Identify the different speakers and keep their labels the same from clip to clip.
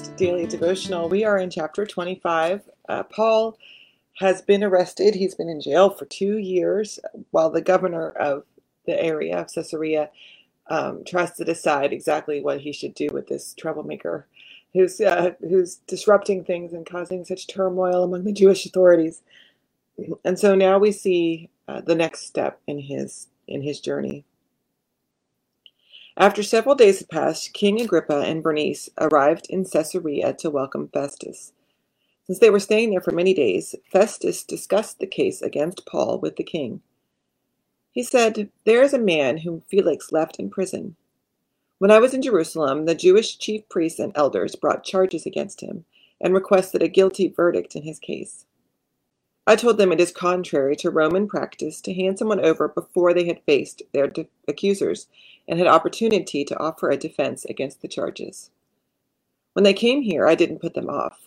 Speaker 1: Daily Devotional. We are in chapter 25. Uh, Paul has been arrested. He's been in jail for two years while the governor of the area of Caesarea um, tries to decide exactly what he should do with this troublemaker who's, uh, who's disrupting things and causing such turmoil among the Jewish authorities. And so now we see uh, the next step in his in his journey. After several days had passed, King Agrippa and Bernice arrived in Caesarea to welcome Festus. Since they were staying there for many days, Festus discussed the case against Paul with the king. He said, There is a man whom Felix left in prison. When I was in Jerusalem, the Jewish chief priests and elders brought charges against him and requested a guilty verdict in his case. I told them it is contrary to Roman practice to hand someone over before they had faced their de- accusers and had opportunity to offer a defense against the charges. When they came here, I didn't put them off.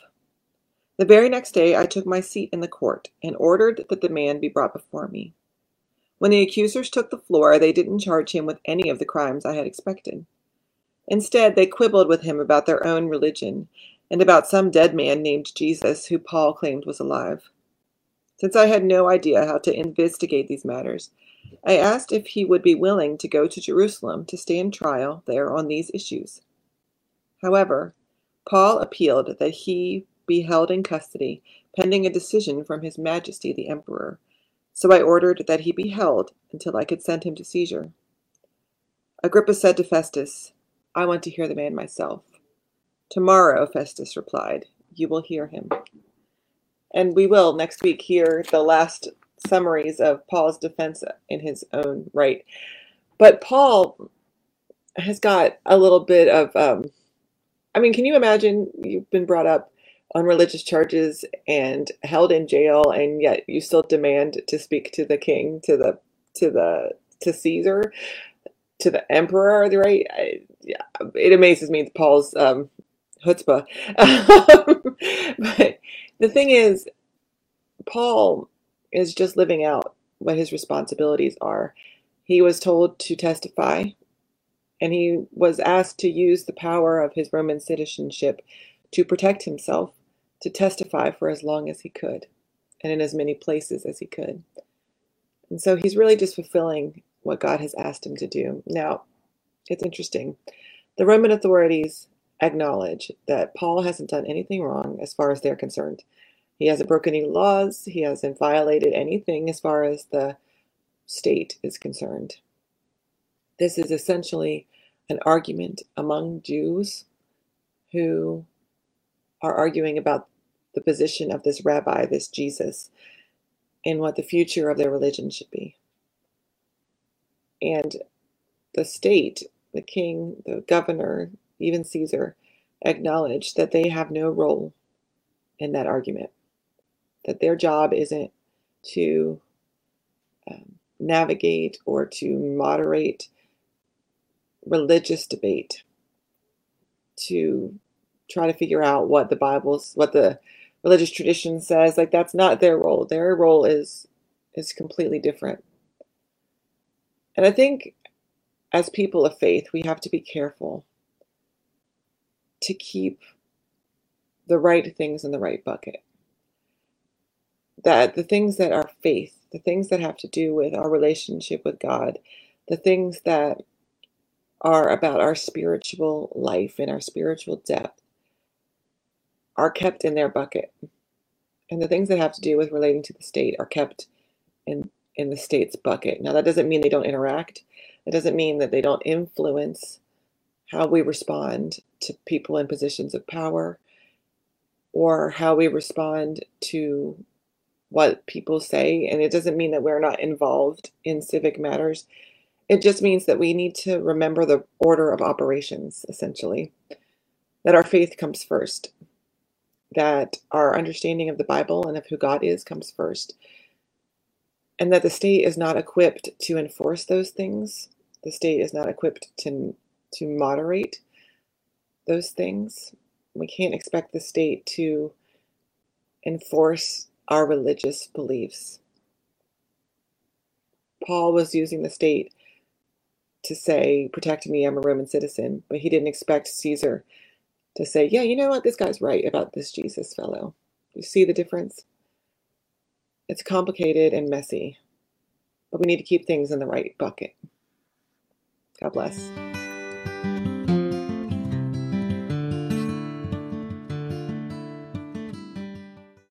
Speaker 1: The very next day, I took my seat in the court and ordered that the man be brought before me. When the accusers took the floor, they didn't charge him with any of the crimes I had expected. Instead, they quibbled with him about their own religion and about some dead man named Jesus who Paul claimed was alive. Since I had no idea how to investigate these matters, I asked if he would be willing to go to Jerusalem to stand trial there on these issues. However, Paul appealed that he be held in custody pending a decision from His Majesty the Emperor, so I ordered that he be held until I could send him to Caesar. Agrippa said to Festus, I want to hear the man myself. Tomorrow, Festus replied, you will hear him and we will next week hear the last summaries of Paul's defense in his own right. But Paul has got a little bit of, um, I mean, can you imagine you've been brought up on religious charges and held in jail, and yet you still demand to speak to the king, to the to the to Caesar, to the emperor, right? I, yeah, it amazes me Paul's um, chutzpah. Um, but the thing is, Paul is just living out what his responsibilities are. He was told to testify, and he was asked to use the power of his Roman citizenship to protect himself, to testify for as long as he could, and in as many places as he could. And so he's really just fulfilling what God has asked him to do. Now, it's interesting. The Roman authorities acknowledge that Paul hasn't done anything wrong as far as they're concerned. He hasn't broken any laws, he hasn't violated anything as far as the state is concerned. This is essentially an argument among Jews who are arguing about the position of this rabbi, this Jesus, and what the future of their religion should be. And the state, the king, the governor, even Caesar, acknowledge that they have no role in that argument, that their job isn't to um, navigate or to moderate religious debate, to try to figure out what the Bible's, what the religious tradition says. Like that's not their role. Their role is is completely different. And I think as people of faith, we have to be careful to keep the right things in the right bucket. That the things that are faith, the things that have to do with our relationship with God, the things that are about our spiritual life and our spiritual depth are kept in their bucket. And the things that have to do with relating to the state are kept in, in the state's bucket. Now, that doesn't mean they don't interact. It doesn't mean that they don't influence how we respond to people in positions of power or how we respond to what people say. And it doesn't mean that we're not involved in civic matters. It just means that we need to remember the order of operations, essentially, that our faith comes first, that our understanding of the Bible and of who God is comes first, and that the state is not equipped to enforce those things. The state is not equipped to to moderate those things. We can't expect the state to enforce our religious beliefs. Paul was using the state to say, protect me, I'm a Roman citizen, but he didn't expect Caesar to say, yeah, you know what, this guy's right about this Jesus fellow. You see the difference? It's complicated and messy, but we need to keep things in the right bucket. God bless.